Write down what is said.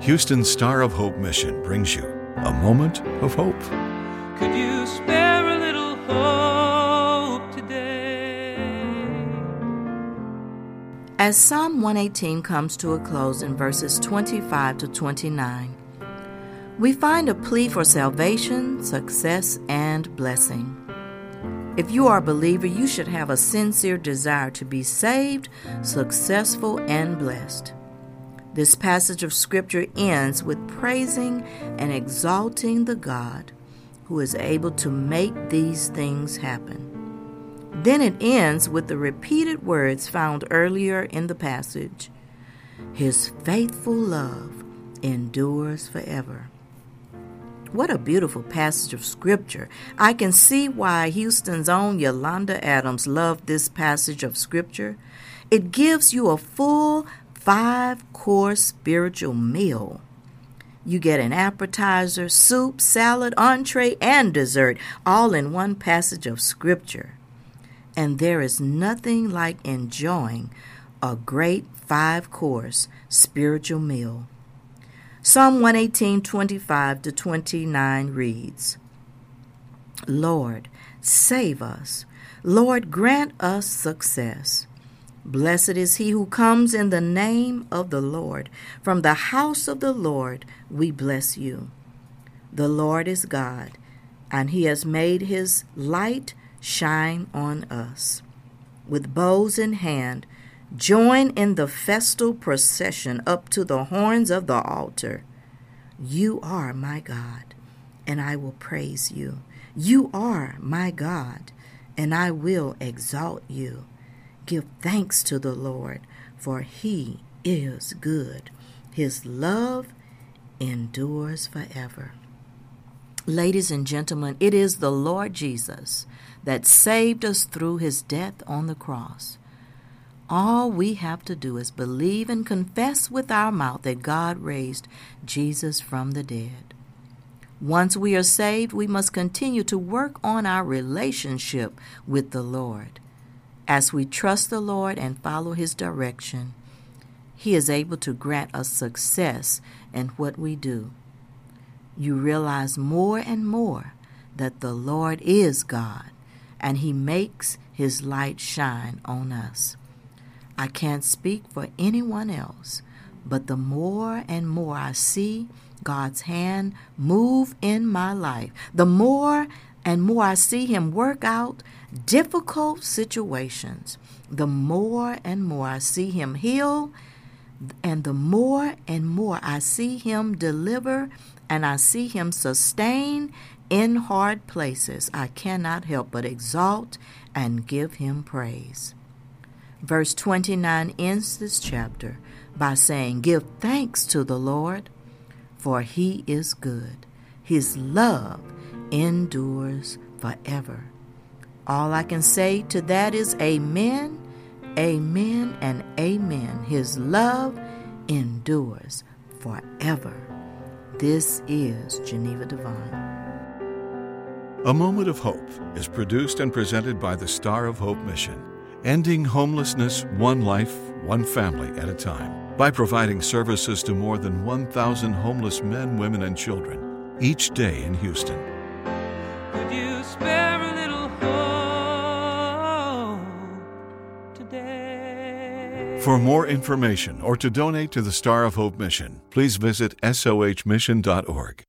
Houston Star of Hope Mission brings you a moment of hope. Could you spare a little hope today? As Psalm 118 comes to a close in verses 25 to 29, we find a plea for salvation, success, and blessing. If you are a believer, you should have a sincere desire to be saved, successful, and blessed. This passage of Scripture ends with praising and exalting the God who is able to make these things happen. Then it ends with the repeated words found earlier in the passage His faithful love endures forever. What a beautiful passage of Scripture. I can see why Houston's own Yolanda Adams loved this passage of Scripture. It gives you a full five course spiritual meal. You get an appetizer, soup, salad, entree, and dessert all in one passage of Scripture. And there is nothing like enjoying a great five course spiritual meal. Psalm 118, 25 to 29 reads Lord, save us. Lord, grant us success. Blessed is he who comes in the name of the Lord. From the house of the Lord we bless you. The Lord is God, and he has made his light shine on us. With bows in hand, join in the festal procession up to the horns of the altar. You are my God, and I will praise you. You are my God, and I will exalt you. Give thanks to the Lord, for he is good. His love endures forever. Ladies and gentlemen, it is the Lord Jesus that saved us through his death on the cross. All we have to do is believe and confess with our mouth that God raised Jesus from the dead. Once we are saved, we must continue to work on our relationship with the Lord. As we trust the Lord and follow His direction, He is able to grant us success in what we do. You realize more and more that the Lord is God and He makes His light shine on us. I can't speak for anyone else, but the more and more I see God's hand move in my life, the more and more I see Him work out difficult situations, the more and more I see Him heal, and the more and more I see Him deliver and I see Him sustain in hard places, I cannot help but exalt and give Him praise. Verse 29 ends this chapter by saying, Give thanks to the Lord, for He is good. His love endures forever. All I can say to that is Amen, Amen, and Amen. His love endures forever. This is Geneva Devine. A Moment of Hope is produced and presented by the Star of Hope Mission, ending homelessness one life, one family at a time, by providing services to more than 1,000 homeless men, women, and children each day in Houston. Spare a little hope today? For more information or to donate to the Star of Hope Mission, please visit sohmission.org.